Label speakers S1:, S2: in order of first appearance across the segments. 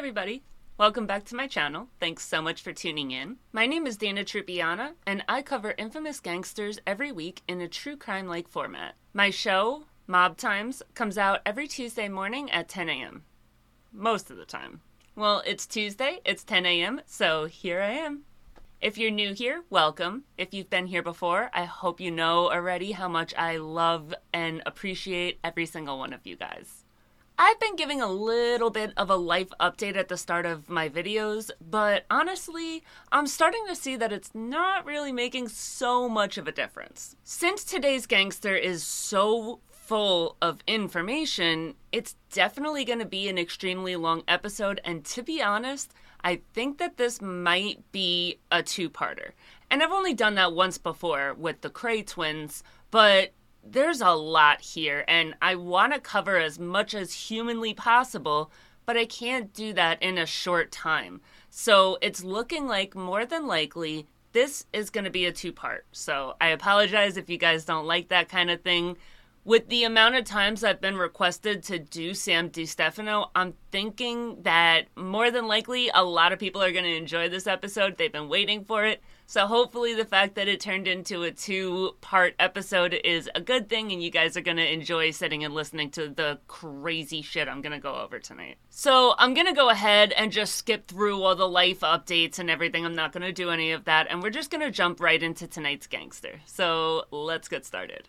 S1: everybody. Welcome back to my channel. Thanks so much for tuning in. My name is Dana Trupiana, and I cover infamous gangsters every week in a true crime like format. My show, Mob Times, comes out every Tuesday morning at 10 a.m. Most of the time. Well, it's Tuesday, it's 10 a.m., so here I am. If you're new here, welcome. If you've been here before, I hope you know already how much I love and appreciate every single one of you guys. I've been giving a little bit of a life update at the start of my videos, but honestly, I'm starting to see that it's not really making so much of a difference. Since today's gangster is so full of information, it's definitely going to be an extremely long episode, and to be honest, I think that this might be a two parter. And I've only done that once before with the Kray twins, but there's a lot here, and I want to cover as much as humanly possible, but I can't do that in a short time. So it's looking like more than likely this is going to be a two part. So I apologize if you guys don't like that kind of thing with the amount of times I've been requested to do Sam DeStefano, I'm thinking that more than likely a lot of people are going to enjoy this episode. They've been waiting for it. So hopefully the fact that it turned into a two-part episode is a good thing and you guys are going to enjoy sitting and listening to the crazy shit I'm going to go over tonight. So, I'm going to go ahead and just skip through all the life updates and everything. I'm not going to do any of that and we're just going to jump right into tonight's gangster. So, let's get started.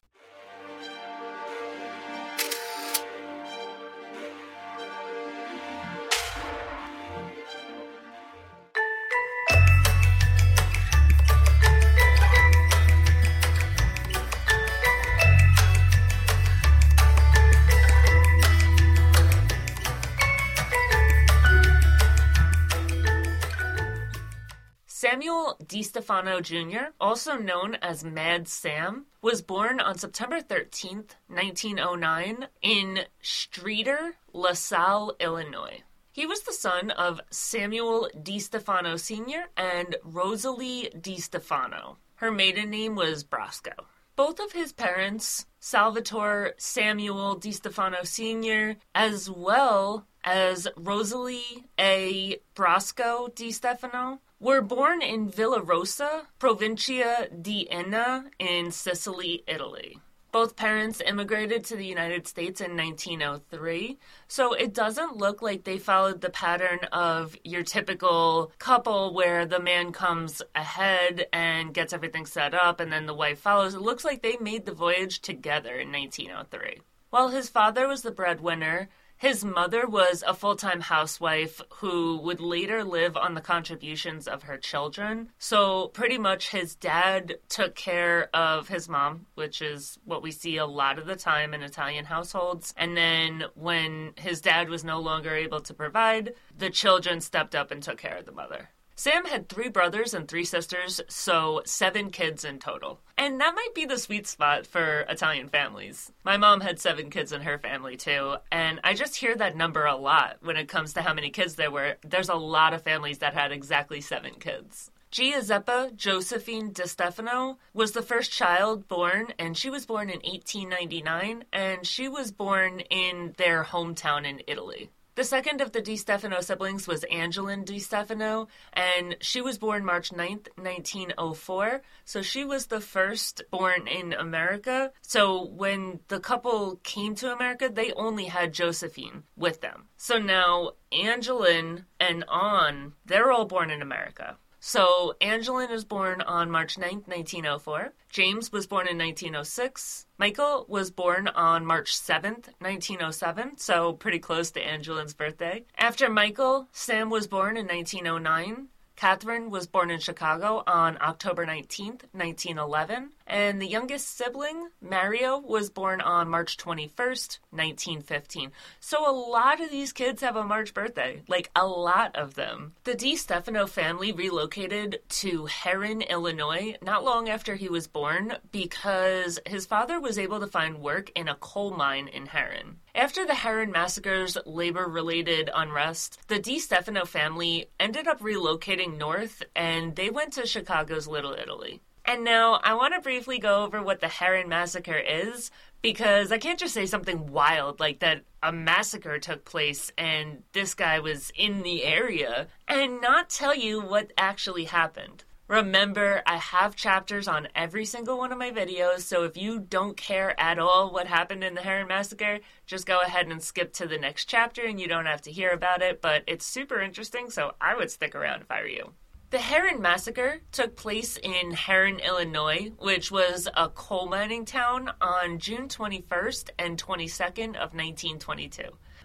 S1: DeStefano Jr., also known as Mad Sam, was born on September 13, 1909, in Streator, LaSalle, Illinois. He was the son of Samuel DeStefano Sr. and Rosalie DeStefano. Her maiden name was Brasco. Both of his parents, Salvatore Samuel DeStefano Sr., as well as Rosalie A. Brasco DeStefano, were born in Villarosa, Provincia di Enna, in Sicily, Italy. Both parents immigrated to the United States in 1903, so it doesn't look like they followed the pattern of your typical couple where the man comes ahead and gets everything set up and then the wife follows. It looks like they made the voyage together in 1903. While his father was the breadwinner, his mother was a full time housewife who would later live on the contributions of her children. So, pretty much, his dad took care of his mom, which is what we see a lot of the time in Italian households. And then, when his dad was no longer able to provide, the children stepped up and took care of the mother. Sam had three brothers and three sisters, so seven kids in total. And that might be the sweet spot for Italian families. My mom had seven kids in her family too, and I just hear that number a lot when it comes to how many kids there were. There's a lot of families that had exactly seven kids. Giuseppa Josephine DeStefano was the first child born, and she was born in 1899, and she was born in their hometown in Italy. The second of the DeStefano siblings was Angeline DeStefano, and she was born March 9th, 1904. So she was the first born in America. So when the couple came to America, they only had Josephine with them. So now Angeline and On, they're all born in America. So Angeline was born on March 9th, 1904. James was born in 1906. Michael was born on March 7th, 1907, so pretty close to Angeline's birthday. After Michael, Sam was born in 1909. Catherine was born in Chicago on October 19th, 1911, and the youngest sibling, Mario, was born on March 21st, 1915. So a lot of these kids have a March birthday, like a lot of them. The DeStefano family relocated to Herrin, Illinois, not long after he was born because his father was able to find work in a coal mine in Herrin. After the Herrin massacre's labor related unrest, the DeStefano family ended up relocating north and they went to Chicago's Little Italy. And now I want to briefly go over what the Herrin Massacre is because I can't just say something wild like that a massacre took place and this guy was in the area and not tell you what actually happened. Remember, I have chapters on every single one of my videos, so if you don't care at all what happened in the Herrin Massacre, just go ahead and skip to the next chapter and you don't have to hear about it, but it's super interesting, so I would stick around if I were you. The Herrin Massacre took place in Herrin, Illinois, which was a coal mining town on June 21st and 22nd of 1922,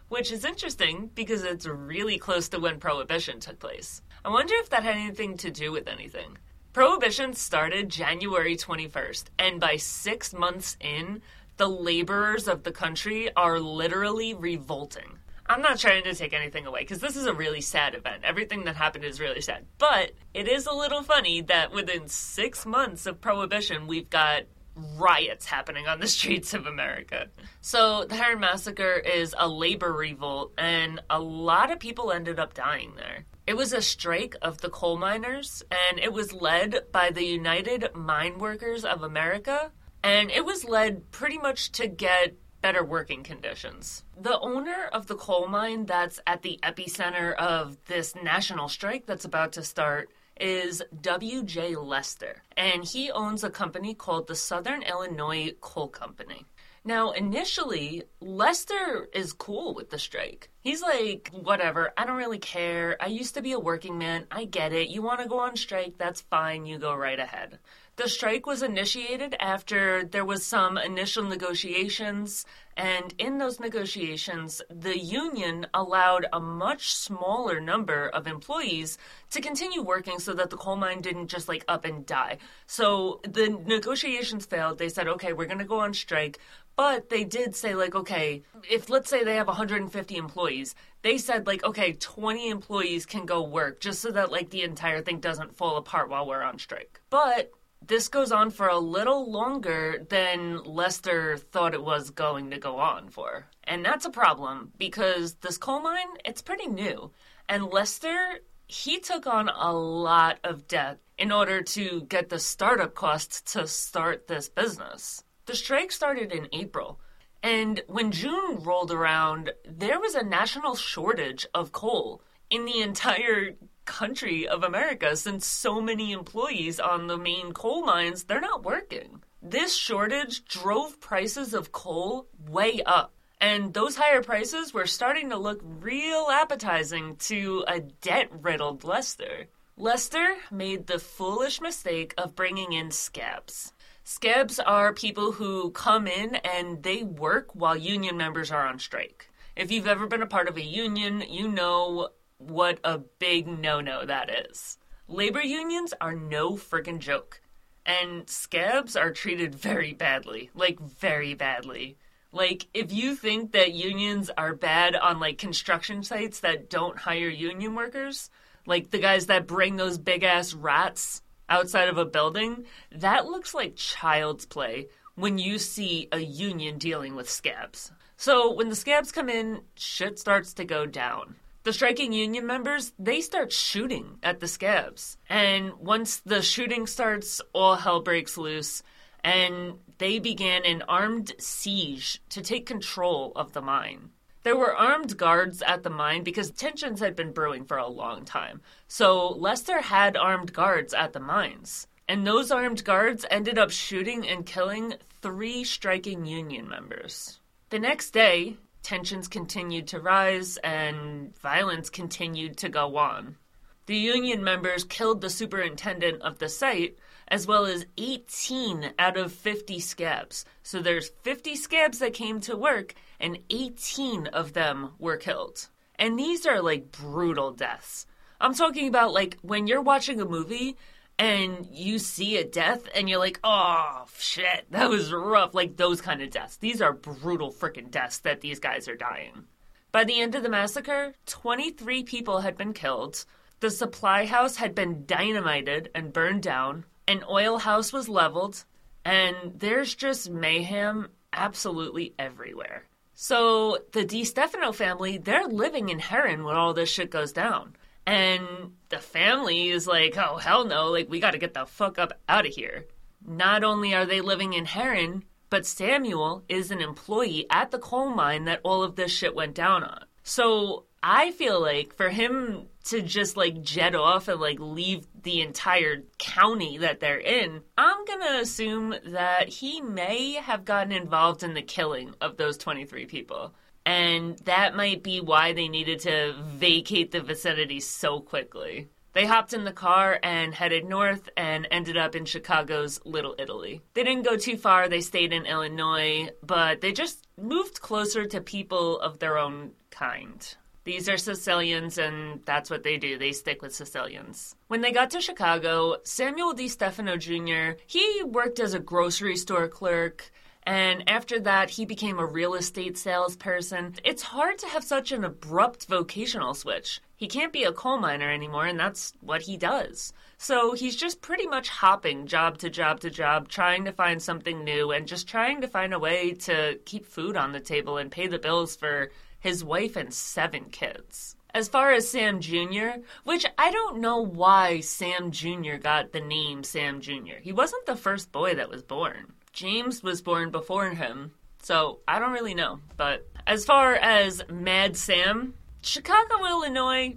S1: which is interesting because it's really close to when Prohibition took place. I wonder if that had anything to do with anything. Prohibition started January 21st, and by six months in, the laborers of the country are literally revolting. I'm not trying to take anything away because this is a really sad event. Everything that happened is really sad. But it is a little funny that within six months of Prohibition, we've got riots happening on the streets of America. So the Herrin Massacre is a labor revolt, and a lot of people ended up dying there. It was a strike of the coal miners, and it was led by the United Mine Workers of America, and it was led pretty much to get better working conditions. The owner of the coal mine that's at the epicenter of this national strike that's about to start is W.J. Lester, and he owns a company called the Southern Illinois Coal Company. Now, initially, Lester is cool with the strike. He's like, whatever, I don't really care. I used to be a working man. I get it. You want to go on strike? That's fine. You go right ahead. The strike was initiated after there was some initial negotiations, and in those negotiations, the union allowed a much smaller number of employees to continue working so that the coal mine didn't just like up and die. So the negotiations failed. They said, okay, we're going to go on strike. But they did say, like, okay, if let's say they have 150 employees, they said, like, okay, 20 employees can go work just so that, like, the entire thing doesn't fall apart while we're on strike. But this goes on for a little longer than Lester thought it was going to go on for. And that's a problem because this coal mine, it's pretty new. And Lester, he took on a lot of debt in order to get the startup costs to start this business. The strike started in April. And when June rolled around, there was a national shortage of coal in the entire country of America since so many employees on the main coal mines, they're not working. This shortage drove prices of coal way up. And those higher prices were starting to look real appetizing to a debt riddled Lester. Lester made the foolish mistake of bringing in scabs. Scabs are people who come in and they work while union members are on strike. If you've ever been a part of a union, you know what a big no no that is. Labor unions are no friggin' joke. And scabs are treated very badly. Like, very badly. Like, if you think that unions are bad on, like, construction sites that don't hire union workers, like the guys that bring those big ass rats outside of a building, that looks like child's play when you see a union dealing with scabs. So, when the scabs come in, shit starts to go down the striking union members they start shooting at the scabs. And once the shooting starts all hell breaks loose and they began an armed siege to take control of the mine. There were armed guards at the mine because tensions had been brewing for a long time. So lester had armed guards at the mines. And those armed guards ended up shooting and killing three striking union members. The next day tensions continued to rise and violence continued to go on. The union members killed the superintendent of the site, as well as 18 out of 50 scabs. So there's 50 scabs that came to work, and 18 of them were killed. And these are like brutal deaths. I'm talking about like when you're watching a movie and you see a death and you're like, oh shit, that was rough. Like those kind of deaths. These are brutal freaking deaths that these guys are dying. By the end of the massacre, 23 people had been killed. The supply house had been dynamited and burned down. An oil house was leveled. And there's just mayhem absolutely everywhere. So the DeStefano family, they're living in Herrin when all this shit goes down. And the family is like, oh, hell no, like, we gotta get the fuck up out of here. Not only are they living in Herrin, but Samuel is an employee at the coal mine that all of this shit went down on. So I feel like for him to just like jet off and like leave the entire county that they're in, I'm gonna assume that he may have gotten involved in the killing of those 23 people. And that might be why they needed to vacate the vicinity so quickly. They hopped in the car and headed north and ended up in Chicago's Little Italy. They didn't go too far, they stayed in Illinois, but they just moved closer to people of their own kind. These are Sicilians, and that's what they do. They stick with Sicilians. When they got to Chicago, Samuel DeStefano Jr., he worked as a grocery store clerk. And after that, he became a real estate salesperson. It's hard to have such an abrupt vocational switch. He can't be a coal miner anymore, and that's what he does. So he's just pretty much hopping job to job to job, trying to find something new and just trying to find a way to keep food on the table and pay the bills for his wife and seven kids. As far as Sam Jr., which I don't know why Sam Jr. got the name Sam Jr., he wasn't the first boy that was born. James was born before him, so I don't really know. But as far as Mad Sam, Chicago, Illinois,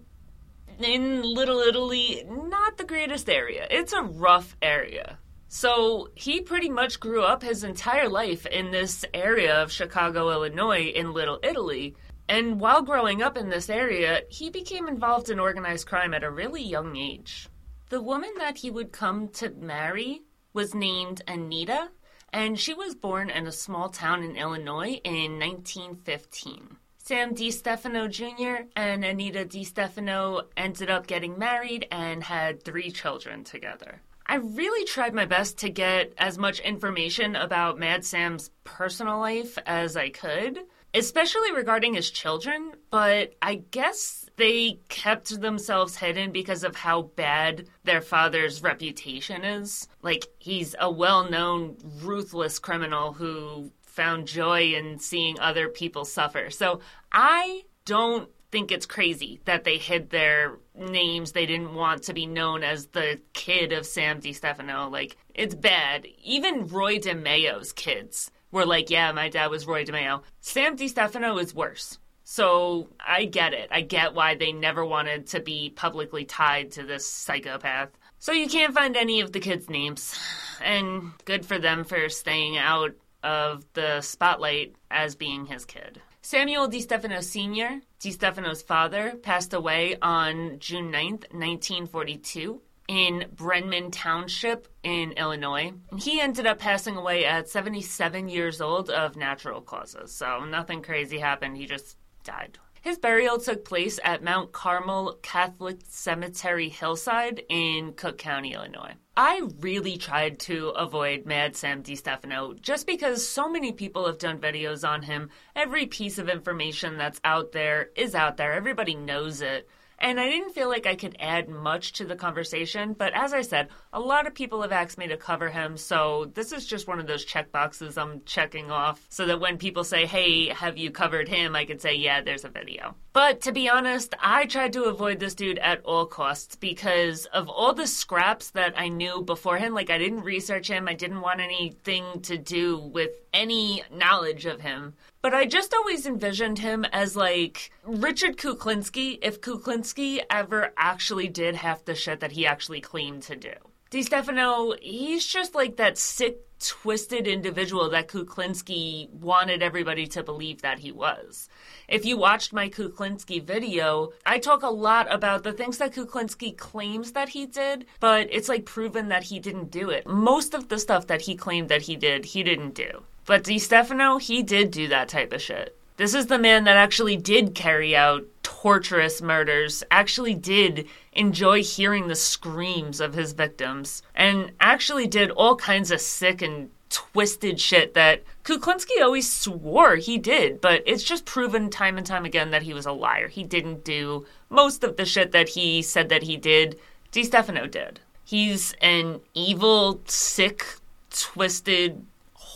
S1: in Little Italy, not the greatest area. It's a rough area. So he pretty much grew up his entire life in this area of Chicago, Illinois, in Little Italy. And while growing up in this area, he became involved in organized crime at a really young age. The woman that he would come to marry was named Anita, and she was born in a small town in Illinois in 1915. Sam DeStefano Jr. and Anita DeStefano ended up getting married and had three children together. I really tried my best to get as much information about Mad Sam's personal life as I could, especially regarding his children, but I guess they kept themselves hidden because of how bad their father's reputation is. Like, he's a well known, ruthless criminal who found joy in seeing other people suffer. So I don't think it's crazy that they hid their names. They didn't want to be known as the kid of Sam DeStefano. Like, it's bad. Even Roy DeMeo's kids were like, yeah, my dad was Roy DeMeo. Sam DeStefano is worse. So I get it. I get why they never wanted to be publicly tied to this psychopath. So you can't find any of the kids' names. And good for them for staying out of the spotlight as being his kid. Samuel DeStefano Sr., DeStefano's father, passed away on June 9th, 1942 in Bremen Township in Illinois. He ended up passing away at 77 years old of natural causes. So nothing crazy happened. He just died. His burial took place at Mount Carmel Catholic Cemetery Hillside in Cook County, Illinois. I really tried to avoid Mad Sam DeStefano just because so many people have done videos on him. Every piece of information that's out there is out there, everybody knows it. And I didn't feel like I could add much to the conversation, but as I said, a lot of people have asked me to cover him, so this is just one of those check boxes I'm checking off so that when people say, hey, have you covered him, I can say, yeah, there's a video. But to be honest, I tried to avoid this dude at all costs because of all the scraps that I knew beforehand. Like, I didn't research him, I didn't want anything to do with any knowledge of him. But I just always envisioned him as like Richard Kuklinski if Kuklinski ever actually did half the shit that he actually claimed to do. DeStefano, he's just like that sick, twisted individual that Kuklinski wanted everybody to believe that he was. If you watched my Kuklinski video, I talk a lot about the things that Kuklinski claims that he did, but it's like proven that he didn't do it. Most of the stuff that he claimed that he did, he didn't do. But DeStefano, he did do that type of shit. This is the man that actually did carry out torturous murders, actually did enjoy hearing the screams of his victims, and actually did all kinds of sick and twisted shit that Kuklinski always swore he did, but it's just proven time and time again that he was a liar. He didn't do most of the shit that he said that he did. DeStefano did. He's an evil, sick, twisted,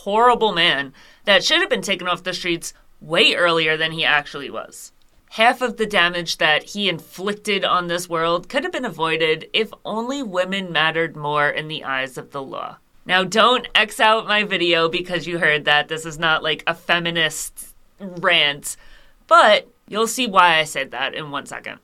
S1: horrible man that should have been taken off the streets way earlier than he actually was. half of the damage that he inflicted on this world could have been avoided if only women mattered more in the eyes of the law. Now, don't X out my video because you heard that. This is not like a feminist rant, but you'll see why I said that in one second.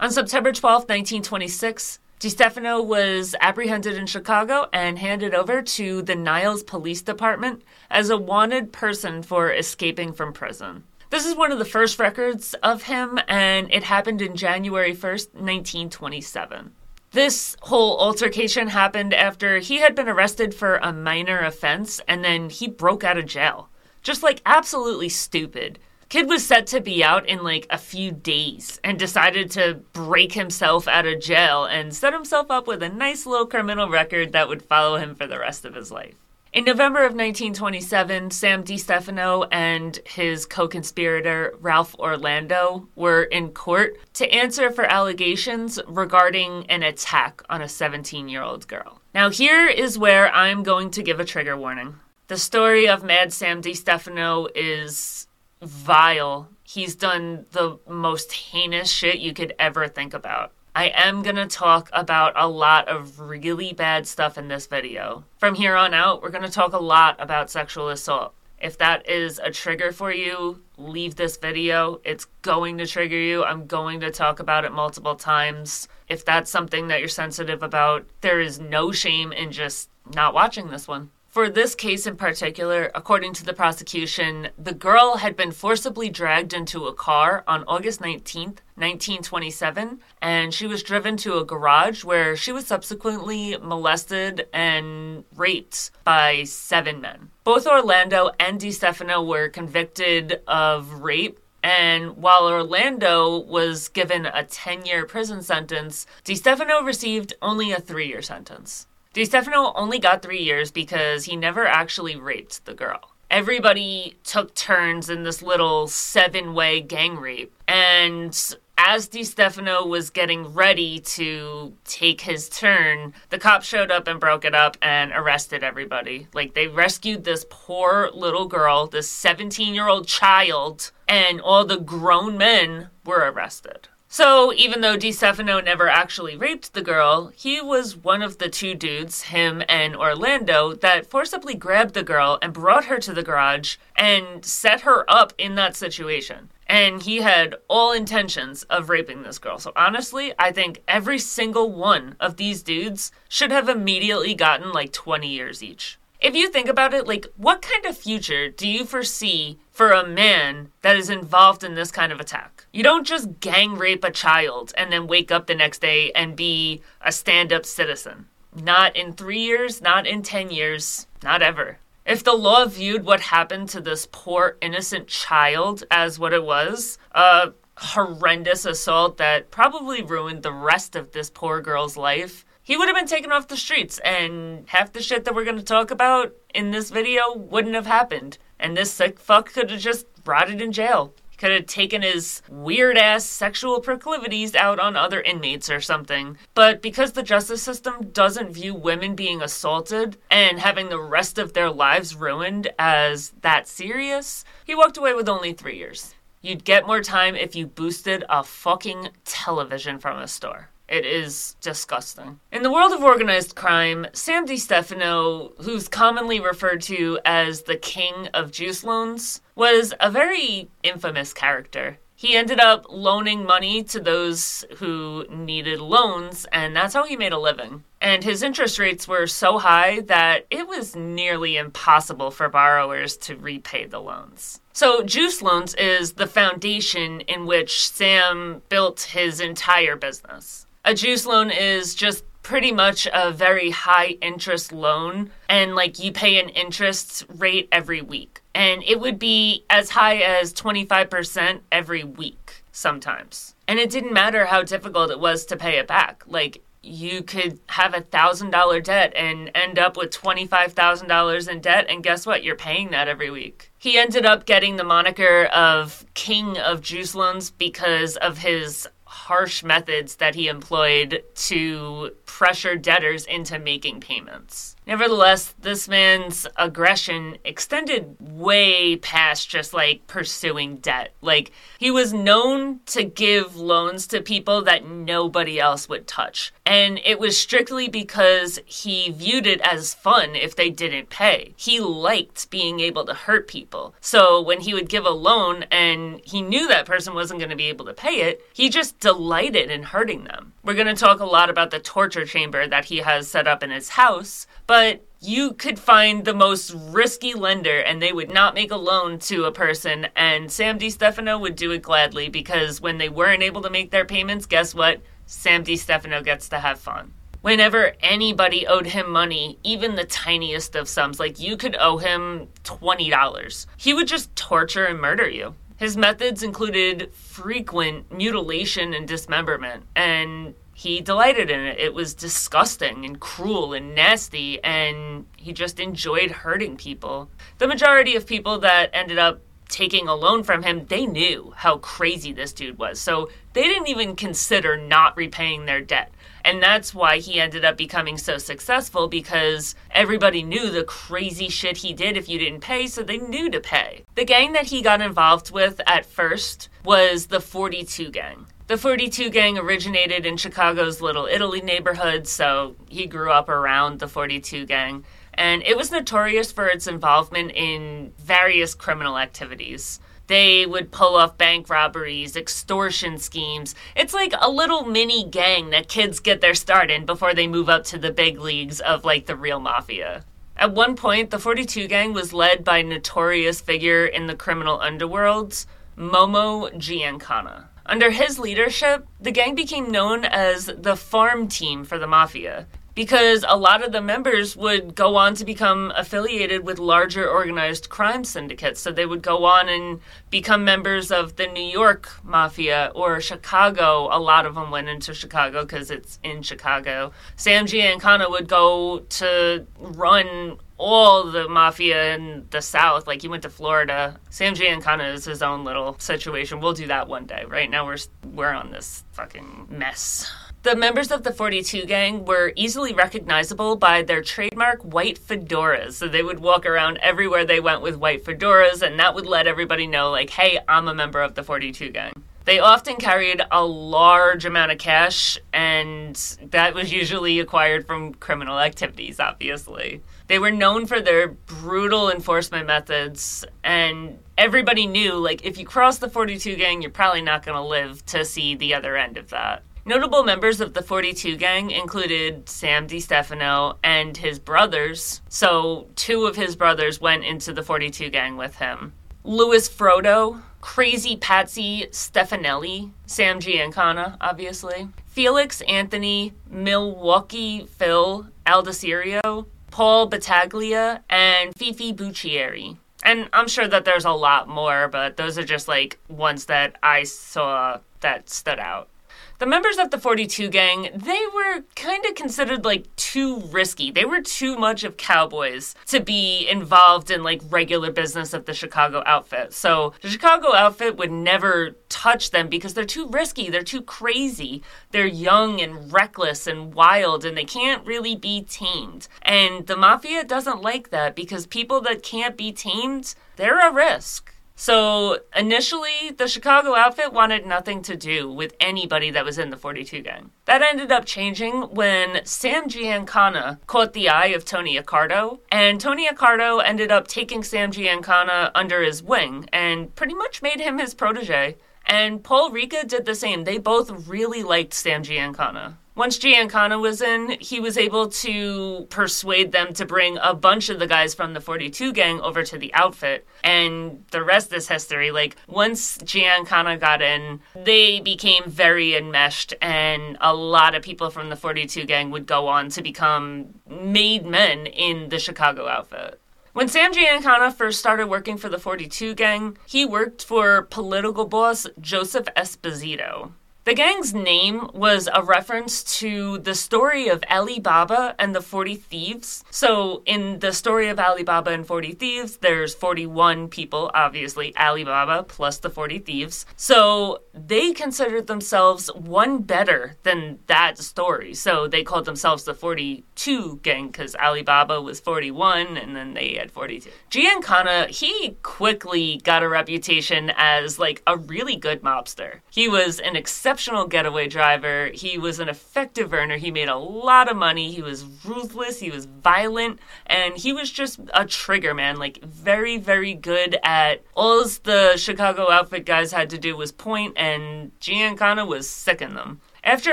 S1: On September 12, 1926, DeStefano was apprehended in Chicago and handed over to the Niles Police Department as a wanted person for escaping from prison. This is one of the first records of him, and it happened in January 1st, 1927. This whole altercation happened after he had been arrested for a minor offense and then he broke out of jail. Just like absolutely stupid. Kid was set to be out in like a few days and decided to break himself out of jail and set himself up with a nice little criminal record that would follow him for the rest of his life. In November of 1927, Sam DeStefano and his co conspirator Ralph Orlando were in court to answer for allegations regarding an attack on a 17 year old girl. Now, here is where I'm going to give a trigger warning. The story of Mad Sam DeStefano is vile. He's done the most heinous shit you could ever think about. I am going to talk about a lot of really bad stuff in this video. From here on out, we're going to talk a lot about sexual assault. If that is a trigger for you, leave this video. It's going to trigger you. I'm going to talk about it multiple times. If that's something that you're sensitive about, there is no shame in just not watching this one. For this case in particular, according to the prosecution, the girl had been forcibly dragged into a car on August 19th, 1927, and she was driven to a garage where she was subsequently molested and raped by seven men. Both Orlando and DeStefano were convicted of rape and while Orlando was given a 10 year prison sentence, DeStefano received only a three year sentence. DeStefano only got three years because he never actually raped the girl. Everybody took turns in this little seven way gang rape. And as DeStefano was getting ready to take his turn, the cops showed up and broke it up and arrested everybody. Like, they rescued this poor little girl, this 17 year old child, and all the grown men were arrested. So, even though DeStefano never actually raped the girl, he was one of the two dudes, him and Orlando, that forcibly grabbed the girl and brought her to the garage and set her up in that situation. And he had all intentions of raping this girl. So, honestly, I think every single one of these dudes should have immediately gotten like 20 years each if you think about it, like, what kind of future do you foresee for a man that is involved in this kind of attack? You don't just gang rape a child and then wake up the next day and be a stand up citizen. Not in three years, not in 10 years, not ever. If the law viewed what happened to this poor innocent child as what it was, a horrendous assault that probably ruined the rest of this poor girl's life, he would have been taken off the streets, and half the shit that we're going to talk about in this video wouldn't have happened. And this sick fuck could have just rotted in jail. He could have taken his weird ass sexual proclivities out on other inmates or something. But because the justice system doesn't view women being assaulted and having the rest of their lives ruined as that serious, he walked away with only three years. You'd get more time if you boosted a fucking television from a store. It is disgusting. In the world of organized crime, Sam DeStefano, who's commonly referred to as the king of juice loans, was a very infamous character. He ended up loaning money to those who needed loans, and that's how he made a living. And his interest rates were so high that it was nearly impossible for borrowers to repay the loans. So, Juice Loans is the foundation in which Sam built his entire business. A juice loan is just pretty much a very high interest loan and like you pay an interest rate every week and it would be as high as 25% every week sometimes and it didn't matter how difficult it was to pay it back like you could have a thousand dollar debt and end up with $25,000 in debt. And guess what? You're paying that every week. He ended up getting the moniker of King of Juice Loans because of his harsh methods that he employed to pressure debtors into making payments. Nevertheless, this man's aggression extended way past just like pursuing debt. Like, he was known to give loans to people that nobody else would touch. And it was strictly because he viewed it as fun if they didn't pay. He liked being able to hurt people. So when he would give a loan and he knew that person wasn't going to be able to pay it, he just delighted in hurting them. We're going to talk a lot about the torture chamber that he has set up in his house, but you could find the most risky lender and they would not make a loan to a person and Sam DeStefano would do it gladly because when they weren't able to make their payments, guess what? Sam DeStefano gets to have fun. Whenever anybody owed him money, even the tiniest of sums, like you could owe him $20, he would just torture and murder you. His methods included frequent mutilation and dismemberment, and he delighted in it. It was disgusting and cruel and nasty, and he just enjoyed hurting people. The majority of people that ended up taking a loan from him, they knew how crazy this dude was. So they didn't even consider not repaying their debt. And that's why he ended up becoming so successful because everybody knew the crazy shit he did if you didn't pay, so they knew to pay. The gang that he got involved with at first was the 42 gang. The 42 gang originated in Chicago's Little Italy neighborhood, so he grew up around the 42 gang. And it was notorious for its involvement in various criminal activities. They would pull off bank robberies, extortion schemes. It's like a little mini gang that kids get their start in before they move up to the big leagues of like the real mafia. At one point, the 42 gang was led by notorious figure in the criminal underworlds, Momo Giancana. Under his leadership, the gang became known as the farm team for the mafia because a lot of the members would go on to become affiliated with larger organized crime syndicates. So they would go on and become members of the New York Mafia or Chicago. A lot of them went into Chicago because it's in Chicago. Sam Giancana would go to run all the mafia in the South. Like he went to Florida. Sam Giancana is his own little situation. We'll do that one day. Right now we're we're on this fucking mess. The members of the 42 gang were easily recognizable by their trademark white fedoras. So they would walk around everywhere they went with white fedoras, and that would let everybody know, like, hey, I'm a member of the 42 gang. They often carried a large amount of cash, and that was usually acquired from criminal activities, obviously. They were known for their brutal enforcement methods, and everybody knew, like, if you cross the 42 gang, you're probably not going to live to see the other end of that. Notable members of the 42 gang included Sam DeStefano and his brothers. So, two of his brothers went into the 42 gang with him. Louis Frodo, Crazy Patsy Stefanelli, Sam Giancana, obviously, Felix Anthony, Milwaukee Phil Alderisio, Paul Battaglia, and Fifi Buccieri. And I'm sure that there's a lot more, but those are just like ones that I saw that stood out. The members of the 42 gang, they were kind of considered like too risky. They were too much of cowboys to be involved in like regular business of the Chicago outfit. So the Chicago outfit would never touch them because they're too risky. They're too crazy. They're young and reckless and wild and they can't really be tamed. And the mafia doesn't like that because people that can't be tamed, they're a risk. So initially, the Chicago outfit wanted nothing to do with anybody that was in the 42 gang. That ended up changing when Sam Giancana caught the eye of Tony Accardo, and Tony Accardo ended up taking Sam Giancana under his wing and pretty much made him his protege. And Paul Ricca did the same. They both really liked Sam Giancana. Once Giancana was in, he was able to persuade them to bring a bunch of the guys from the 42 gang over to the outfit. And the rest is history. Like, once Giancana got in, they became very enmeshed, and a lot of people from the 42 gang would go on to become made men in the Chicago outfit. When Sam Giancana first started working for the 42 gang, he worked for political boss Joseph Esposito. The gang's name was a reference to the story of Ali Baba and the 40 Thieves. So, in the story of Ali Baba and 40 Thieves, there's 41 people, obviously, Ali Baba plus the 40 Thieves. So, they considered themselves one better than that story. So, they called themselves the 42 gang because Ali Baba was 41 and then they had 42. Giancana, he quickly got a reputation as like a really good mobster. He was an exceptional exceptional getaway driver. He was an effective earner. He made a lot of money. He was ruthless. He was violent. And he was just a trigger man. Like, very, very good at all the Chicago outfit guys had to do was point, and Giancana was sick in them. After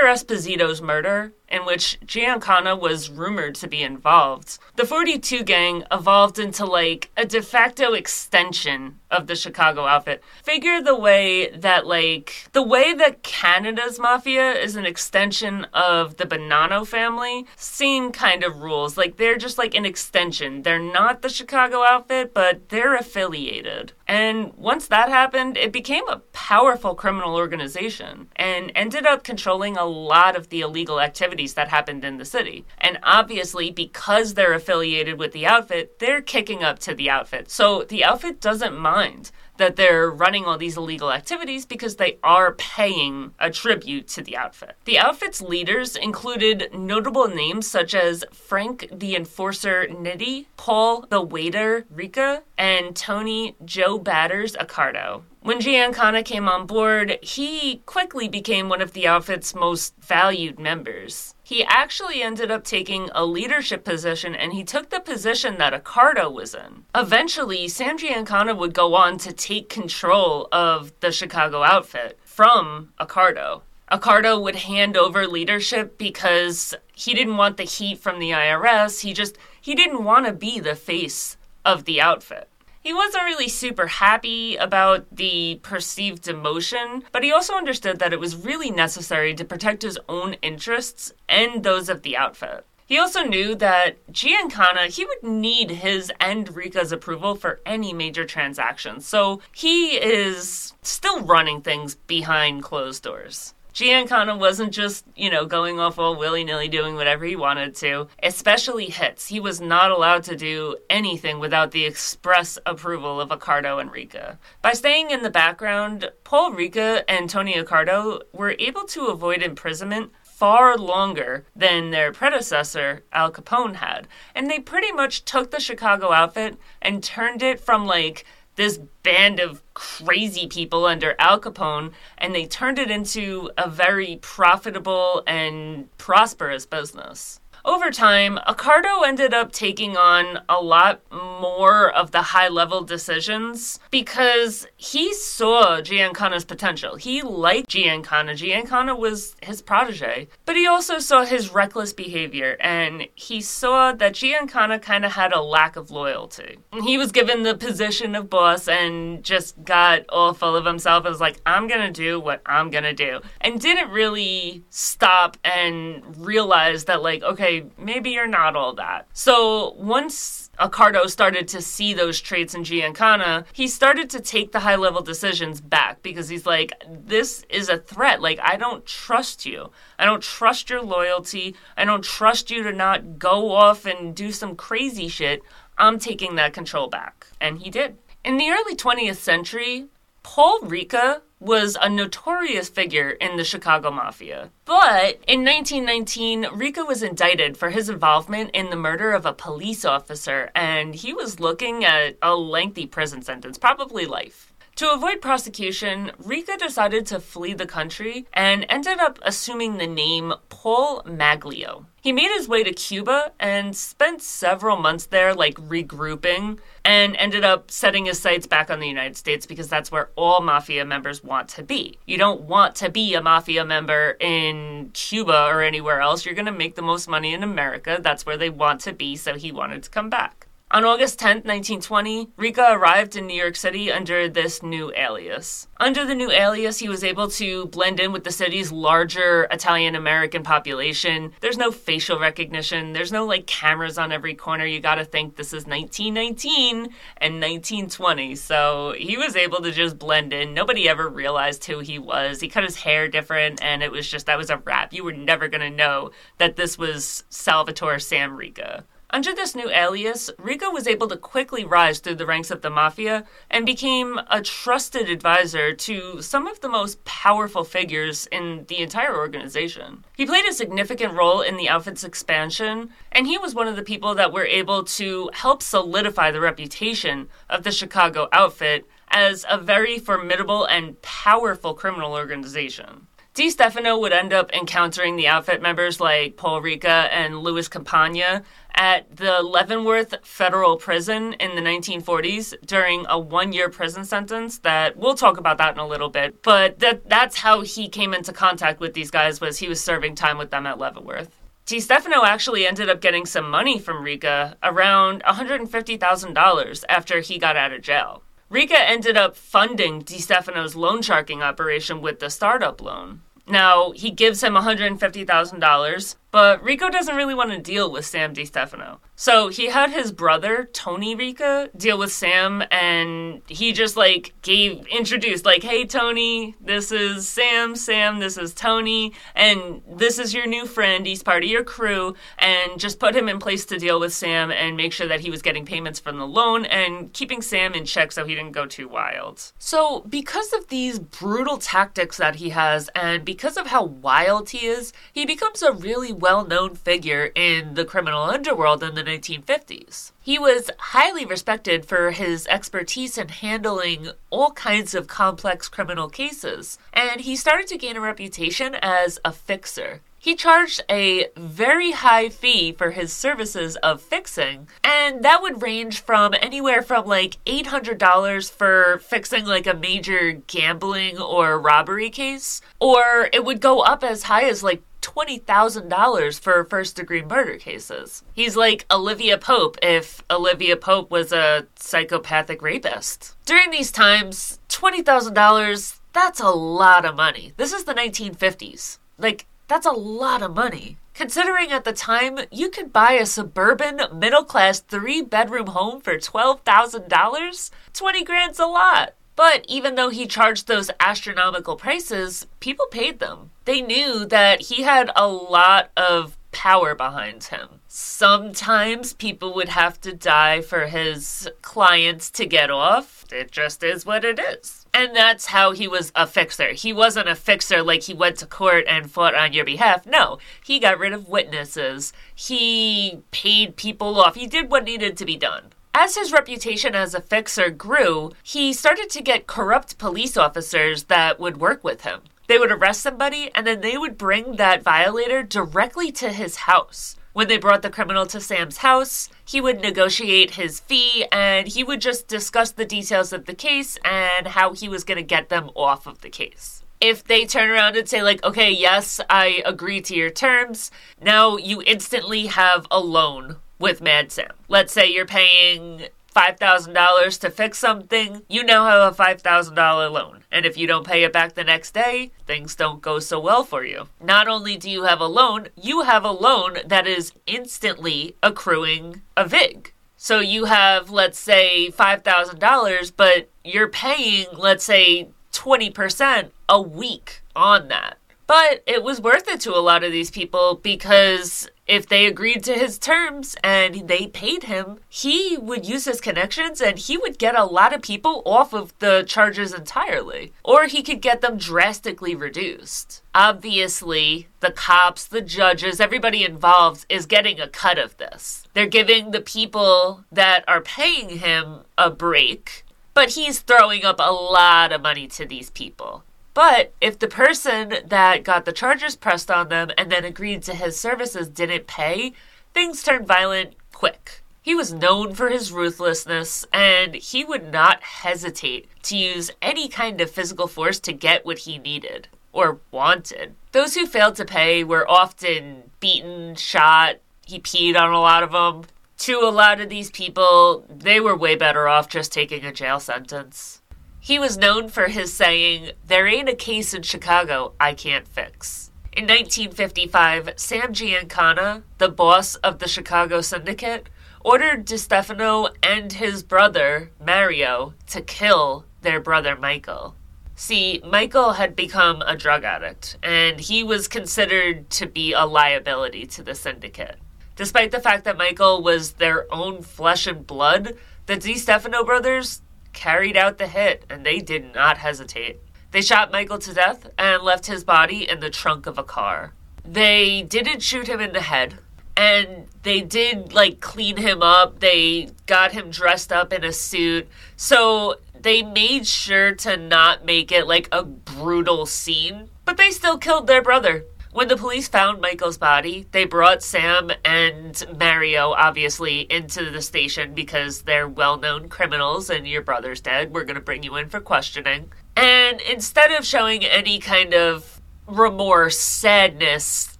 S1: Esposito's murder, in which Giancana was rumored to be involved, the 42 gang evolved into like a de facto extension of the Chicago outfit. Figure the way that like the way that Canada's mafia is an extension of the Bonanno family, same kind of rules. Like they're just like an extension. They're not the Chicago outfit, but they're affiliated. And once that happened, it became a powerful criminal organization and ended up controlling a lot of the illegal activities that happened in the city. And obviously, because they're affiliated with the outfit, they're kicking up to the outfit. So the outfit doesn't mind that they're running all these illegal activities because they are paying a tribute to the outfit. The outfit's leaders included notable names such as Frank the Enforcer Nitti, Paul the Waiter Ricca, and Tony Joe Batters Accardo. When Giancana came on board, he quickly became one of the outfit's most valued members. He actually ended up taking a leadership position and he took the position that Accardo was in. Eventually, Sam Giancana would go on to take control of the Chicago outfit from Accardo. Accardo would hand over leadership because he didn't want the heat from the IRS. He just he didn't want to be the face of the outfit he wasn't really super happy about the perceived demotion, but he also understood that it was really necessary to protect his own interests and those of the outfit. He also knew that Giancana, he would need his and Ricca's approval for any major transactions, so he is still running things behind closed doors. Giancana wasn't just, you know, going off all willy nilly doing whatever he wanted to, especially hits. He was not allowed to do anything without the express approval of Accardo and Ricca. By staying in the background, Paul Ricca and Tony Accardo were able to avoid imprisonment far longer than their predecessor, Al Capone, had. And they pretty much took the Chicago outfit and turned it from like this band of crazy people under Al Capone, and they turned it into a very profitable and prosperous business. Over time, Accardo ended up taking on a lot more of the high level decisions because he saw Giancana's potential. He liked Giancana. Giancana was his protege, but he also saw his reckless behavior and he saw that Giancana kind of had a lack of loyalty. He was given the position of boss and just got all full of himself and was like, I'm gonna do what I'm gonna do. And didn't really stop and realize that, like, okay, maybe you're not all that. So once Accardo started to see those traits in Giancana, he started to take the high level decisions back because he's like, this is a threat. Like, I don't trust you. I don't trust your loyalty. I don't trust you to not go off and do some crazy shit. I'm taking that control back. And he did. In the early 20th century, Paul Ricca was a notorious figure in the Chicago Mafia. But in 1919, Ricca was indicted for his involvement in the murder of a police officer, and he was looking at a lengthy prison sentence, probably life. To avoid prosecution, Ricca decided to flee the country and ended up assuming the name Paul Maglio. He made his way to Cuba and spent several months there, like regrouping, and ended up setting his sights back on the United States because that's where all mafia members want to be. You don't want to be a mafia member in Cuba or anywhere else. You're going to make the most money in America. That's where they want to be, so he wanted to come back. On August 10, 1920, Ricca arrived in New York City under this new alias. Under the new alias, he was able to blend in with the city's larger Italian American population. There's no facial recognition, there's no like cameras on every corner. You gotta think this is 1919 and 1920. So he was able to just blend in. Nobody ever realized who he was. He cut his hair different, and it was just that was a wrap. You were never gonna know that this was Salvatore Sam Ricca. Under this new alias, Ricca was able to quickly rise through the ranks of the mafia and became a trusted advisor to some of the most powerful figures in the entire organization. He played a significant role in the outfit's expansion, and he was one of the people that were able to help solidify the reputation of the Chicago outfit as a very formidable and powerful criminal organization. DeStefano would end up encountering the outfit members like Paul Ricca and Louis Campagna at the Leavenworth Federal Prison in the 1940s during a one-year prison sentence that we'll talk about that in a little bit. But that that's how he came into contact with these guys was he was serving time with them at Leavenworth. DeStefano actually ended up getting some money from Ricca, around $150,000 after he got out of jail. Ricca ended up funding DeStefano's loan sharking operation with the startup loan. Now, he gives him $150,000, but Ricca doesn't really want to deal with Sam Stefano. So he had his brother, Tony Ricca, deal with Sam, and he just like gave, introduced, like, hey, Tony, this is Sam, Sam, this is Tony, and this is your new friend. He's part of your crew, and just put him in place to deal with Sam and make sure that he was getting payments from the loan and keeping Sam in check so he didn't go too wild. So, because of these brutal tactics that he has, and because of how wild he is, he becomes a really well known figure in the criminal underworld in the 1950s. He was highly respected for his expertise in handling all kinds of complex criminal cases, and he started to gain a reputation as a fixer. He charged a very high fee for his services of fixing, and that would range from anywhere from like $800 for fixing like a major gambling or robbery case, or it would go up as high as like $20,000 for first degree murder cases. He's like Olivia Pope if Olivia Pope was a psychopathic rapist. During these times, $20,000, that's a lot of money. This is the 1950s. Like, that's a lot of money. Considering at the time you could buy a suburban middle class three bedroom home for $12,000, 20 grand's a lot. But even though he charged those astronomical prices, people paid them. They knew that he had a lot of power behind him. Sometimes people would have to die for his clients to get off. It just is what it is. And that's how he was a fixer. He wasn't a fixer like he went to court and fought on your behalf. No, he got rid of witnesses. He paid people off. He did what needed to be done. As his reputation as a fixer grew, he started to get corrupt police officers that would work with him. They would arrest somebody and then they would bring that violator directly to his house. When they brought the criminal to Sam's house, he would negotiate his fee and he would just discuss the details of the case and how he was going to get them off of the case. If they turn around and say, like, okay, yes, I agree to your terms, now you instantly have a loan with Mad Sam. Let's say you're paying $5,000 to fix something, you now have a $5,000 loan. And if you don't pay it back the next day, things don't go so well for you. Not only do you have a loan, you have a loan that is instantly accruing a VIG. So you have, let's say, $5,000, but you're paying, let's say, 20% a week on that. But it was worth it to a lot of these people because if they agreed to his terms and they paid him, he would use his connections and he would get a lot of people off of the charges entirely. Or he could get them drastically reduced. Obviously, the cops, the judges, everybody involved is getting a cut of this. They're giving the people that are paying him a break, but he's throwing up a lot of money to these people. But if the person that got the charges pressed on them and then agreed to his services didn't pay, things turned violent quick. He was known for his ruthlessness, and he would not hesitate to use any kind of physical force to get what he needed or wanted. Those who failed to pay were often beaten, shot, he peed on a lot of them to a lot of these people, they were way better off just taking a jail sentence. He was known for his saying, There ain't a case in Chicago I can't fix. In 1955, Sam Giancana, the boss of the Chicago Syndicate, ordered DeStefano and his brother, Mario, to kill their brother Michael. See, Michael had become a drug addict, and he was considered to be a liability to the syndicate. Despite the fact that Michael was their own flesh and blood, the DeStefano brothers carried out the hit, and they did not hesitate. They shot Michael to death and left his body in the trunk of a car. They didn't shoot him in the head, and they did like clean him up. They got him dressed up in a suit. So they made sure to not make it like a brutal scene, but they still killed their brother. When the police found Michael's body, they brought Sam and Mario, obviously, into the station because they're well known criminals and your brother's dead. We're going to bring you in for questioning. And instead of showing any kind of remorse, sadness,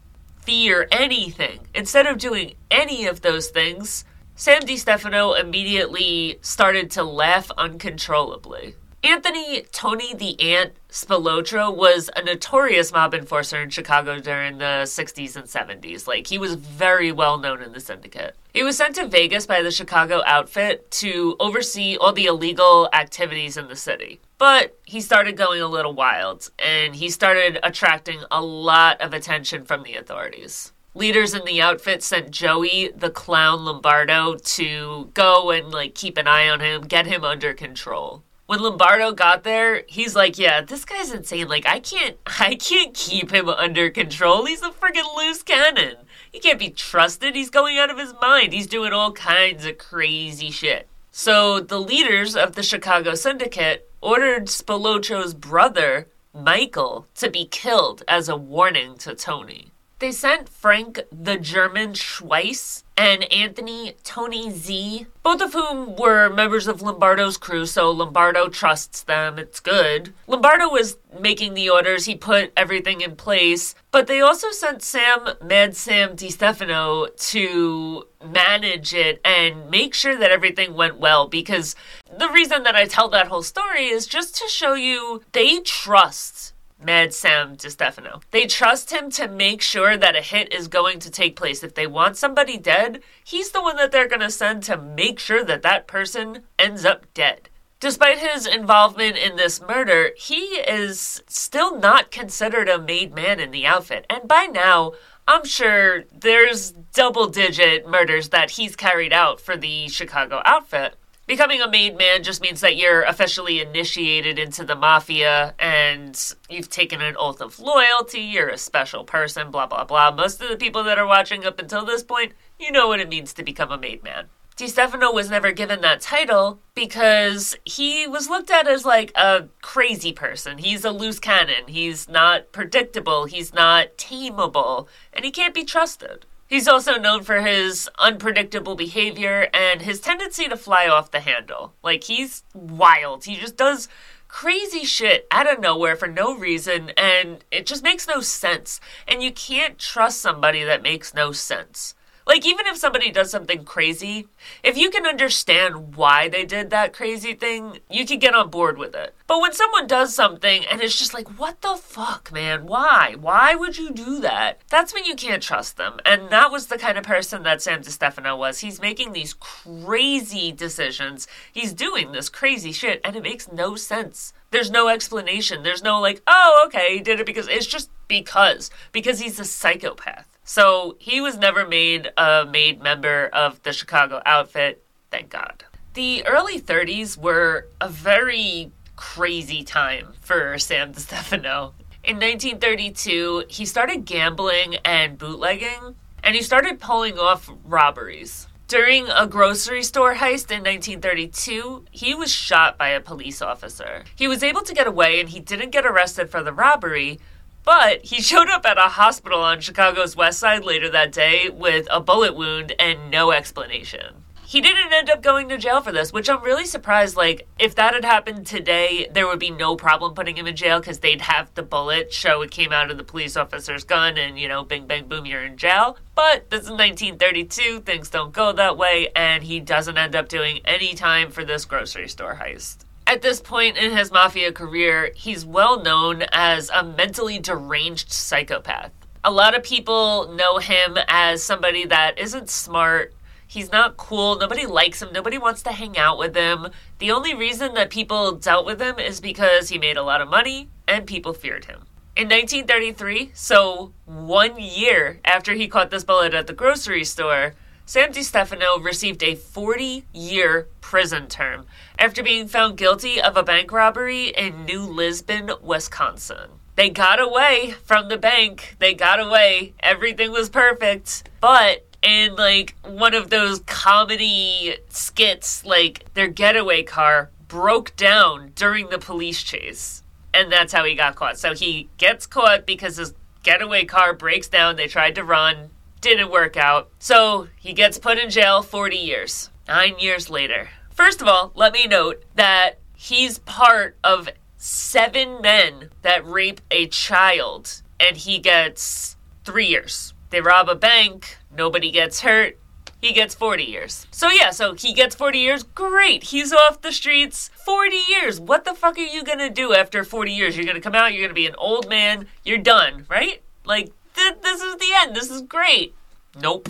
S1: fear, anything, instead of doing any of those things, Sam DeStefano immediately started to laugh uncontrollably. Anthony Tony the Ant Spilotro was a notorious mob enforcer in Chicago during the 60s and 70s. Like, he was very well known in the syndicate. He was sent to Vegas by the Chicago outfit to oversee all the illegal activities in the city. But he started going a little wild, and he started attracting a lot of attention from the authorities leaders in the outfit sent Joey the clown Lombardo to go and like keep an eye on him, get him under control when Lombardo got there, he's like, "Yeah, this guy's insane. Like, I can't, I can't keep him under control. He's a friggin' loose cannon. He can't be trusted. He's going out of his mind. He's doing all kinds of crazy shit." So the leaders of the Chicago Syndicate ordered Spilotro's brother, Michael, to be killed as a warning to Tony. They sent Frank the German Schweihs and Anthony Tony Z, both of whom were members of Lombardo's crew, so Lombardo trusts them. It's good. Lombardo was making the orders, he put everything in place, but they also sent Sam, Mad Sam DeStefano, to manage it and make sure that everything went well because the reason that I tell that whole story is just to show you they trust Mad Sam DeStefano. They trust him to make sure that a hit is going to take place. If they want somebody dead, he's the one that they're going to send to make sure that that person ends up dead. Despite his involvement in this murder, he is still not considered a made man in the outfit. And by now, I'm sure there's double digit murders that he's carried out for the Chicago outfit. Becoming a made man just means that you're officially initiated into the mafia and you've taken an oath of loyalty, you're a special person, blah, blah, blah. Most of the people that are watching up until this point, you know what it means to become a made man. DeStefano was never given that title because he was looked at as like a crazy person. He's a loose cannon. He's not predictable. He's not tameable. And he can't be trusted. He's also known for his unpredictable behavior and his tendency to fly off the handle. Like, he's wild. He just does crazy shit out of nowhere for no reason, and it just makes no sense. And you can't trust somebody that makes no sense. Like, even if somebody does something crazy, if you can understand why they did that crazy thing, you can get on board with it. But when someone does something and it's just like, what the fuck, man? Why? Why would you do that? That's when you can't trust them. And that was the kind of person that Sam DeStefano was. He's making these crazy decisions, he's doing this crazy shit, and it makes no sense. There's no explanation. There's no, like, oh, okay, he did it because it's just because. Because he's a psychopath. So he was never made a made member of the Chicago outfit, thank God. The early 30s were a very crazy time for Sam DeStefano. In 1932, he started gambling and bootlegging, and he started pulling off robberies. During a grocery store heist in 1932, he was shot by a police officer. He was able to get away and he didn't get arrested for the robbery, but he showed up at a hospital on Chicago's west side later that day with a bullet wound and no explanation. he didn't end up going to jail for this, which I'm really surprised. Like, if that had happened today, there would be no problem putting him in jail because they'd have the bullet show it came out of the police officer's gun and, you know, bing, bang, boom, you're in jail. But this is 1932, things don't go that way, and he doesn't end up doing any time for this grocery store heist. At this point in his mafia career, he's well known as a mentally deranged psychopath. A lot of people know him as somebody that isn't smart, He's not cool. Nobody likes him. Nobody wants to hang out with him. The only reason that people dealt with him is because he made a lot of money and people feared him. In 1933, so one year after he caught this bullet at the grocery store, Sam DeStefano received a 40 year prison term after being found guilty of a bank robbery in New Lisbon, Wisconsin. They got away from the bank. They got away. Everything was perfect. But in like one of those comedy skits, like their getaway car broke down during the police chase. And that's how he got caught. So he gets caught because his getaway car breaks down. They tried to run, didn't work out. So he gets put in jail 40 years. Nine years later. First of all, let me note that he's part of seven men that rape a child, and he gets three years. They rob a bank, nobody gets hurt, he gets 40 years. So yeah, so he gets 40 years. Great. He's off the streets. 40 years. What the fuck are you going to do after 40 years? You're going to come out, you're going to be an old man, you're done, right? Like th- this is the end. This is great. Nope.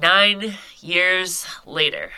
S1: 9 years later.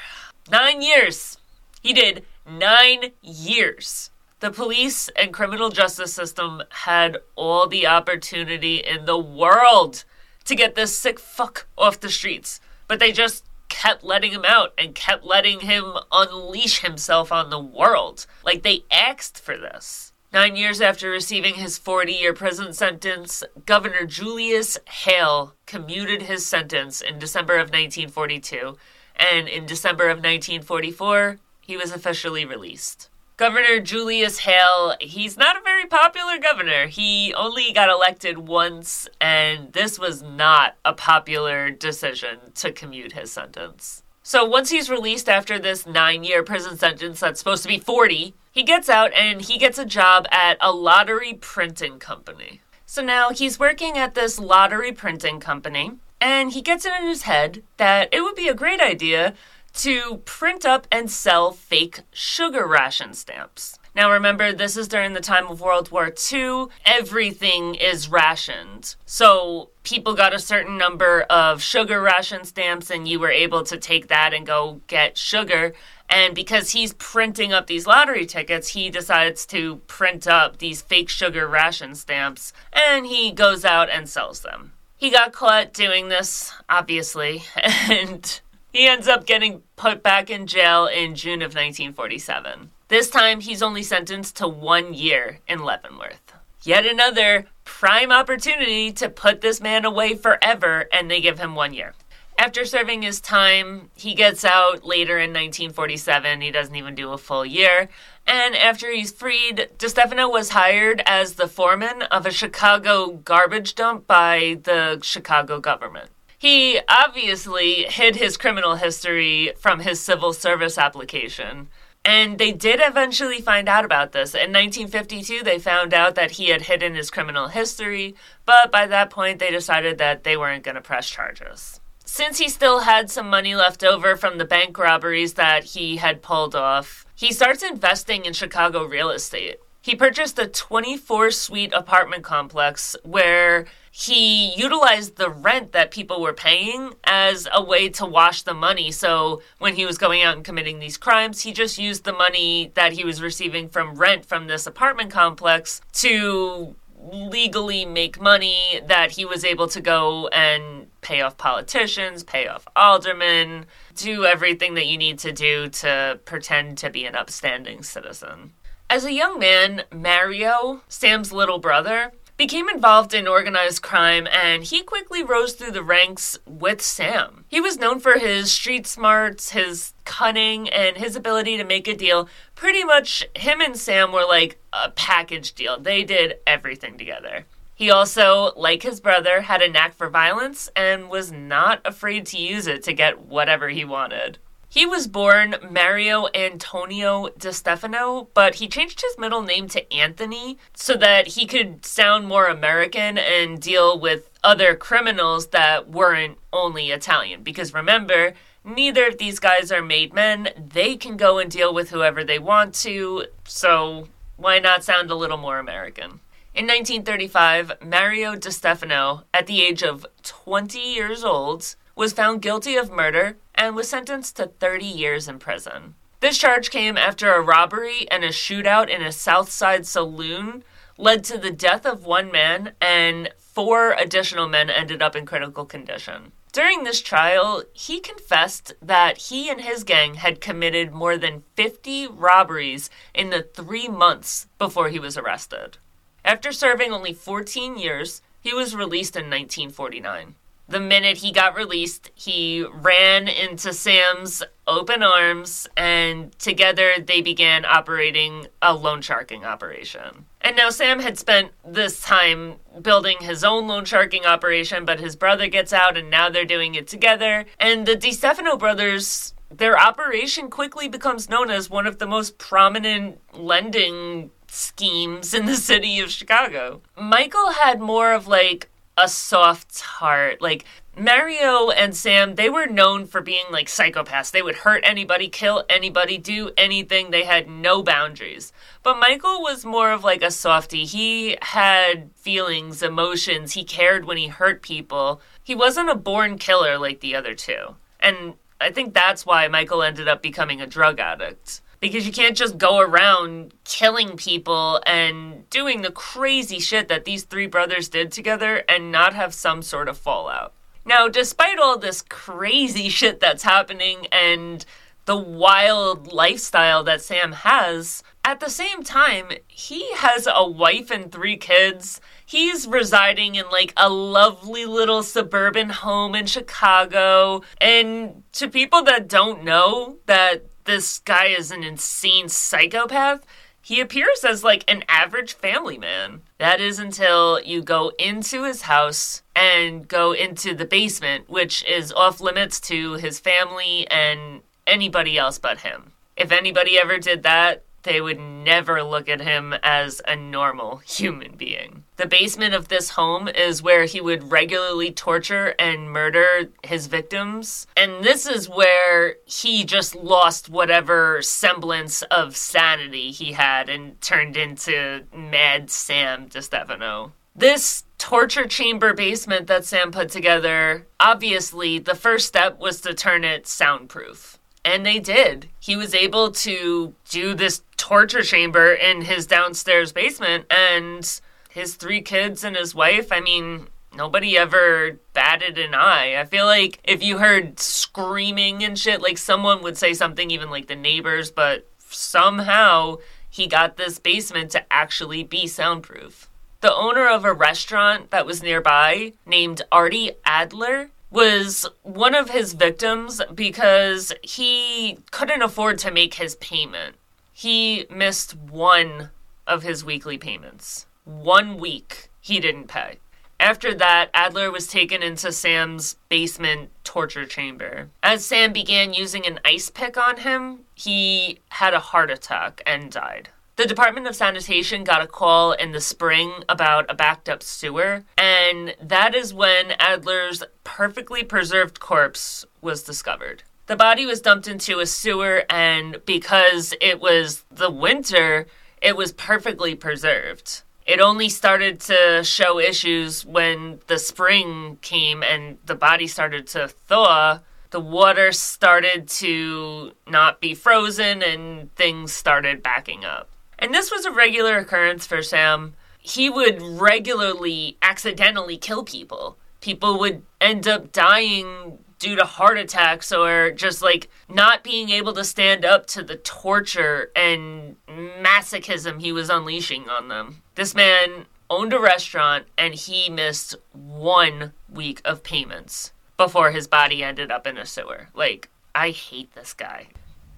S1: 9 years. He did 9 years. The police and criminal justice system had all the opportunity in the world to get this sick fuck off the streets. But they just kept letting him out and kept letting him unleash himself on the world. Like they asked for this. Nine years after receiving his 40 year prison sentence, Governor Julius Heil commuted his sentence in December of 1942, and in December of 1944, he was officially released. Governor Julius Heil, he's not a very popular governor. He only got elected once, and this was not a popular decision to commute his sentence. So once he's released after this nine year prison sentence that's supposed to be 40, he gets out and he gets a job at a lottery printing company. So now he's working at this lottery printing company, and he gets it in his head that it would be a great idea to print up and sell fake sugar ration stamps. Now, remember, this is during the time of World War II. Everything is rationed. So, people got a certain number of sugar ration stamps, and you were able to take that and go get sugar. And because he's printing up these lottery tickets, he decides to print up these fake sugar ration stamps, and he goes out and sells them. He got caught doing this, obviously, and he ends up getting put back in jail in June of 1947. This time, he's only sentenced to one year in Leavenworth. Yet another prime opportunity to put this man away forever, and they give him one year. After serving his time, he gets out later in 1947. He doesn't even do a full year. And after he's freed, DeStefano was hired as the foreman of a Chicago garbage dump by the Chicago government. He obviously hid his criminal history from his civil service application. And they did eventually find out about this. In 1952, they found out that he had hidden his criminal history, but by that point, they decided that they weren't going to press charges. Since he still had some money left over from the bank robberies that he had pulled off, he starts investing in Chicago real estate. He purchased a 24 suite apartment complex where he utilized the rent that people were paying as a way to wash the money. So when he was going out and committing these crimes, he just used the money that he was receiving from rent from this apartment complex to legally make money that he was able to go and pay off politicians, pay off aldermen, do everything that you need to do to pretend to be an upstanding citizen. As a young man, Mario, Sam's little brother, became involved in organized crime and he quickly rose through the ranks with Sam. He was known for his street smarts, his cunning, and his ability to make a deal. Pretty much, him and Sam were like a package deal. They did everything together. He also, like his brother, had a knack for violence and was not afraid to use it to get whatever he wanted. He was born Mario Antonio DeStefano, but he changed his middle name to Anthony so that he could sound more American and deal with other criminals that weren't only Italian. Because remember, neither of these guys are made men. They can go and deal with whoever they want to, so why not sound a little more American? In 1935, Mario DeStefano, at the age of 20 years old, was found guilty of murder and was sentenced to 30 years in prison. This charge came after a robbery and a shootout in a South Side saloon led to the death of one man, and four additional men ended up in critical condition. During this trial, he confessed that he and his gang had committed more than 50 robberies in the three months before he was arrested. After serving only 14 years, he was released in 1949. The minute he got released, he ran into Sam's open arms, and together they began operating a loan sharking operation. And now Sam had spent this time building his own loan sharking operation, but his brother gets out, and now they're doing it together. And the DeStefano brothers their operation quickly becomes known as one of the most prominent lending schemes in the city of Chicago. Michael had more of like a soft heart. Like Mario and Sam, they were known for being like psychopaths. They would hurt anybody, kill anybody, do anything. They had no boundaries. But Michael was more of like a softy. He had feelings, emotions. He cared when he hurt people. He wasn't a born killer like the other two. And I think that's why Michael ended up becoming a drug addict because you can't just go around killing people and doing the crazy shit that these three brothers did together and not have some sort of fallout. Now, despite all this crazy shit that's happening and the wild lifestyle that Sam has, at the same time, he has a wife and three kids. He's residing in like a lovely little suburban home in Chicago. And to people that don't know that this guy is an insane psychopath, he appears as like an average family man. That is until you go into his house and go into the basement, which is off limits to his family and anybody else but him. If anybody ever did that, they would never look at him as a normal human being. The basement of this home is where he would regularly torture and murder his victims. And this is where he just lost whatever semblance of sanity he had and turned into Mad Sam DeStefano. This torture chamber basement that Sam put together, obviously, the first step was to turn it soundproof. And they did. He was able to do this torture chamber in his downstairs basement, and his three kids and his wife, I mean, nobody ever batted an eye. I feel like if you heard screaming and shit, like someone would say something, even like the neighbors, but somehow he got this basement to actually be soundproof. The owner of a restaurant that was nearby, named Artie Adler, was one of his victims because he couldn't afford to make his payment. He missed one of his weekly payments. One week he didn't pay. After that, Adler was taken into Sam's basement torture chamber. As Sam began using an ice pick on him, he had a heart attack and died. The Department of Sanitation got a call in the spring about a backed up sewer, and that is when Adler's perfectly preserved corpse was discovered. The body was dumped into a sewer, and because it was the winter, it was perfectly preserved. It only started to show issues when the spring came and the body started to thaw. The water started to not be frozen and things started backing up. And this was a regular occurrence for Sam. He would regularly accidentally kill people. People would end up dying due to heart attacks or just like not being able to stand up to the torture and masochism he was unleashing on them. This man owned a restaurant and he missed one week of payments before his body ended up in a sewer. Like, I hate this guy.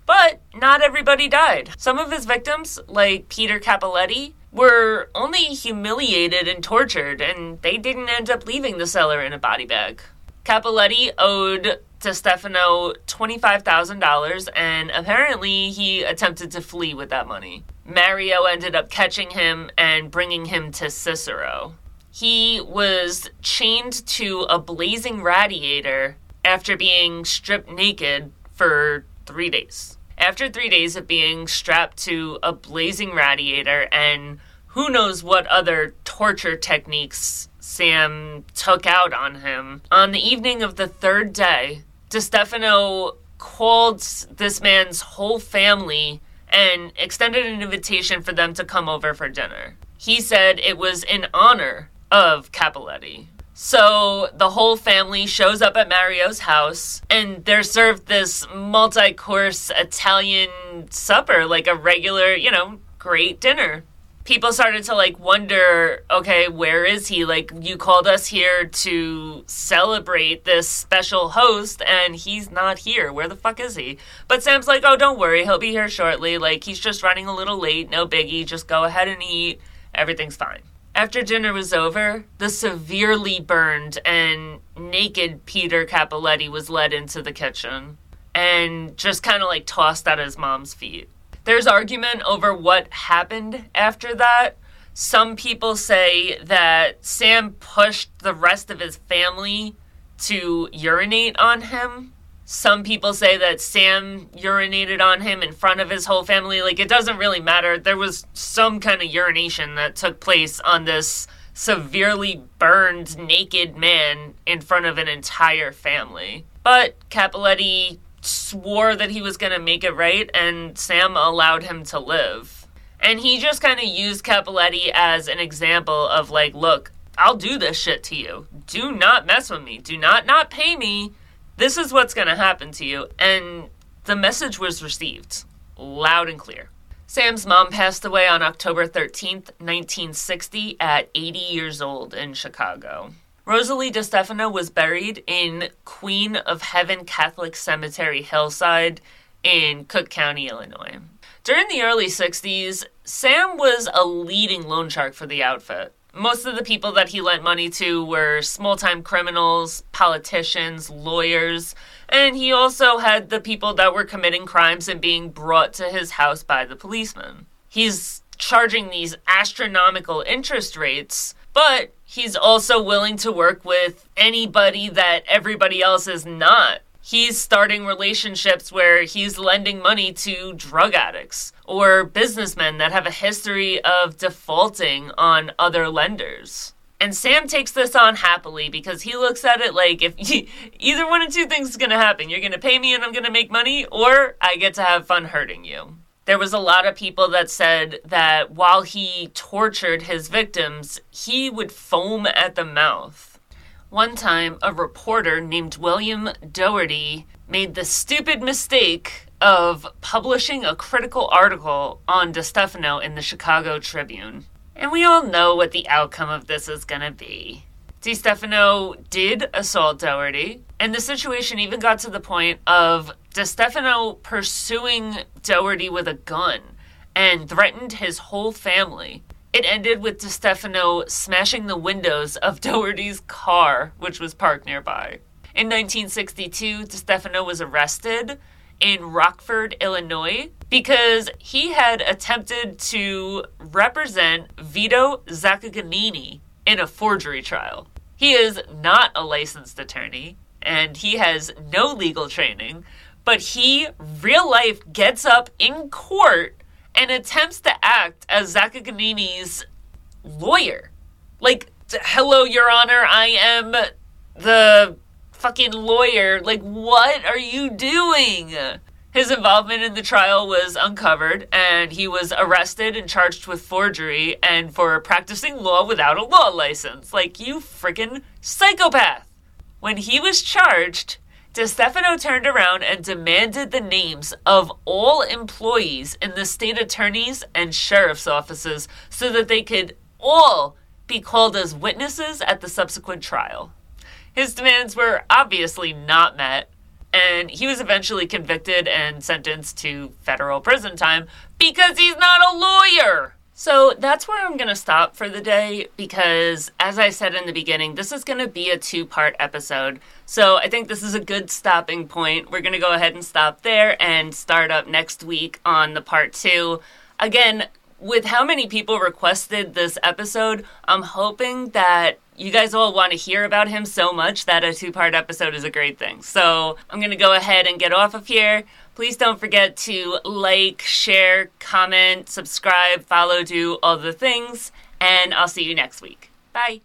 S1: But not everybody died. Some of his victims, like Peter Cappelletti, were only humiliated and tortured, and they didn't end up leaving the cellar in a body bag. Cappelletti owed DeStefano $25,000 and apparently he attempted to flee with that money. Mario ended up catching him and bringing him to Cicero. He was chained to a blazing radiator after being stripped naked for three days. After three days of being strapped to a blazing radiator and who knows what other torture techniques Sam took out on him, on the evening of the third day, DeStefano called this man's whole family and extended an invitation for them to come over for dinner. He said it was in honor of Cappelletti. So the whole family shows up at Mario's house and they're served this multi course Italian supper, like a regular, you know, great dinner. People started to like wonder, okay, where is he? Like, you called us here to celebrate this special host and he's not here. Where the fuck is he? But Sam's like, oh, don't worry, he'll be here shortly. Like, he's just running a little late, no biggie, just go ahead and eat. Everything's fine. After dinner was over, the severely burned and naked Peter Cappelletti was led into the kitchen and just kind of like tossed at his mom's feet. There's argument over what happened after that. Some people say that Sam pushed the rest of his family to urinate on him some people say that Sam urinated on him in front of his whole family. Like, it doesn't really matter. There was some kind of urination that took place on this severely burned, naked man in front of an entire family. But Cappelletti swore that he was going to make it right, and Sam allowed him to live. And he just kind of used Cappelletti as an example of, like, look, I'll do this shit to you. Do not mess with me. Do not not pay me this is what's going to happen to you. And the message was received loud and clear. Sam's mom passed away on October 13th, 1960, at 80 years old in Chicago. Rosalie DeStefano was buried in Queen of Heaven Catholic Cemetery Hillside in Cook County, Illinois. During the early 60s, Sam was a leading loan shark for the outfit. Most of the people that he lent money to were small time criminals, politicians, lawyers, and he also had the people that were committing crimes and being brought to his house by the policemen. He's charging these astronomical interest rates, but he's also willing to work with anybody that everybody else is not he's starting relationships where he's lending money to drug addicts or businessmen that have a history of defaulting on other lenders. And Sam takes this on happily because he looks at it like if he, either one of two things is going to happen, you're going to pay me and I'm going to make money, or I get to have fun hurting you. There was a lot of people that said that while he tortured his victims, he would foam at the mouth one time, a reporter named William Doherty made the stupid mistake of publishing a critical article on DeStefano in the Chicago Tribune. And we all know what the outcome of this is going to be. DeStefano did assault Doherty, and the situation even got to the point of DeStefano pursuing Doherty with a gun and threatened his whole family. It ended with DeStefano smashing the windows of Doherty's car, which was parked nearby. In 1962, DeStefano was arrested in Rockford, Illinois, because he had attempted to represent Vito Zaccagnini in a forgery trial. He is not a licensed attorney and he has no legal training, but he, real life, gets up in court and attempts to act as Zaccagnini's lawyer. Like, hello, Your Honor, I am the fucking lawyer. Like, what are you doing? His involvement in the trial was uncovered, and he was arrested and charged with forgery and for practicing law without a law license. Like, you freaking psychopath! When he was charged, DeStefano turned around and demanded the names of all employees in the state attorney's and sheriff's offices so that they could all be called as witnesses at the subsequent trial. His demands were obviously not met, and he was eventually convicted and sentenced to federal prison time because he's not a lawyer. So that's where I'm going to stop for the day because, as I said in the beginning, this is going to be a two part episode. So I think this is a good stopping point. We're going to go ahead and stop there and start up next week on the part two. Again, with how many people requested this episode, I'm hoping that you guys all want to hear about him so much that a two part episode is a great thing. So I'm going to go ahead and get off of here. Please don't forget to like, share, comment, subscribe, follow, do all the things, and I'll see you next week. Bye.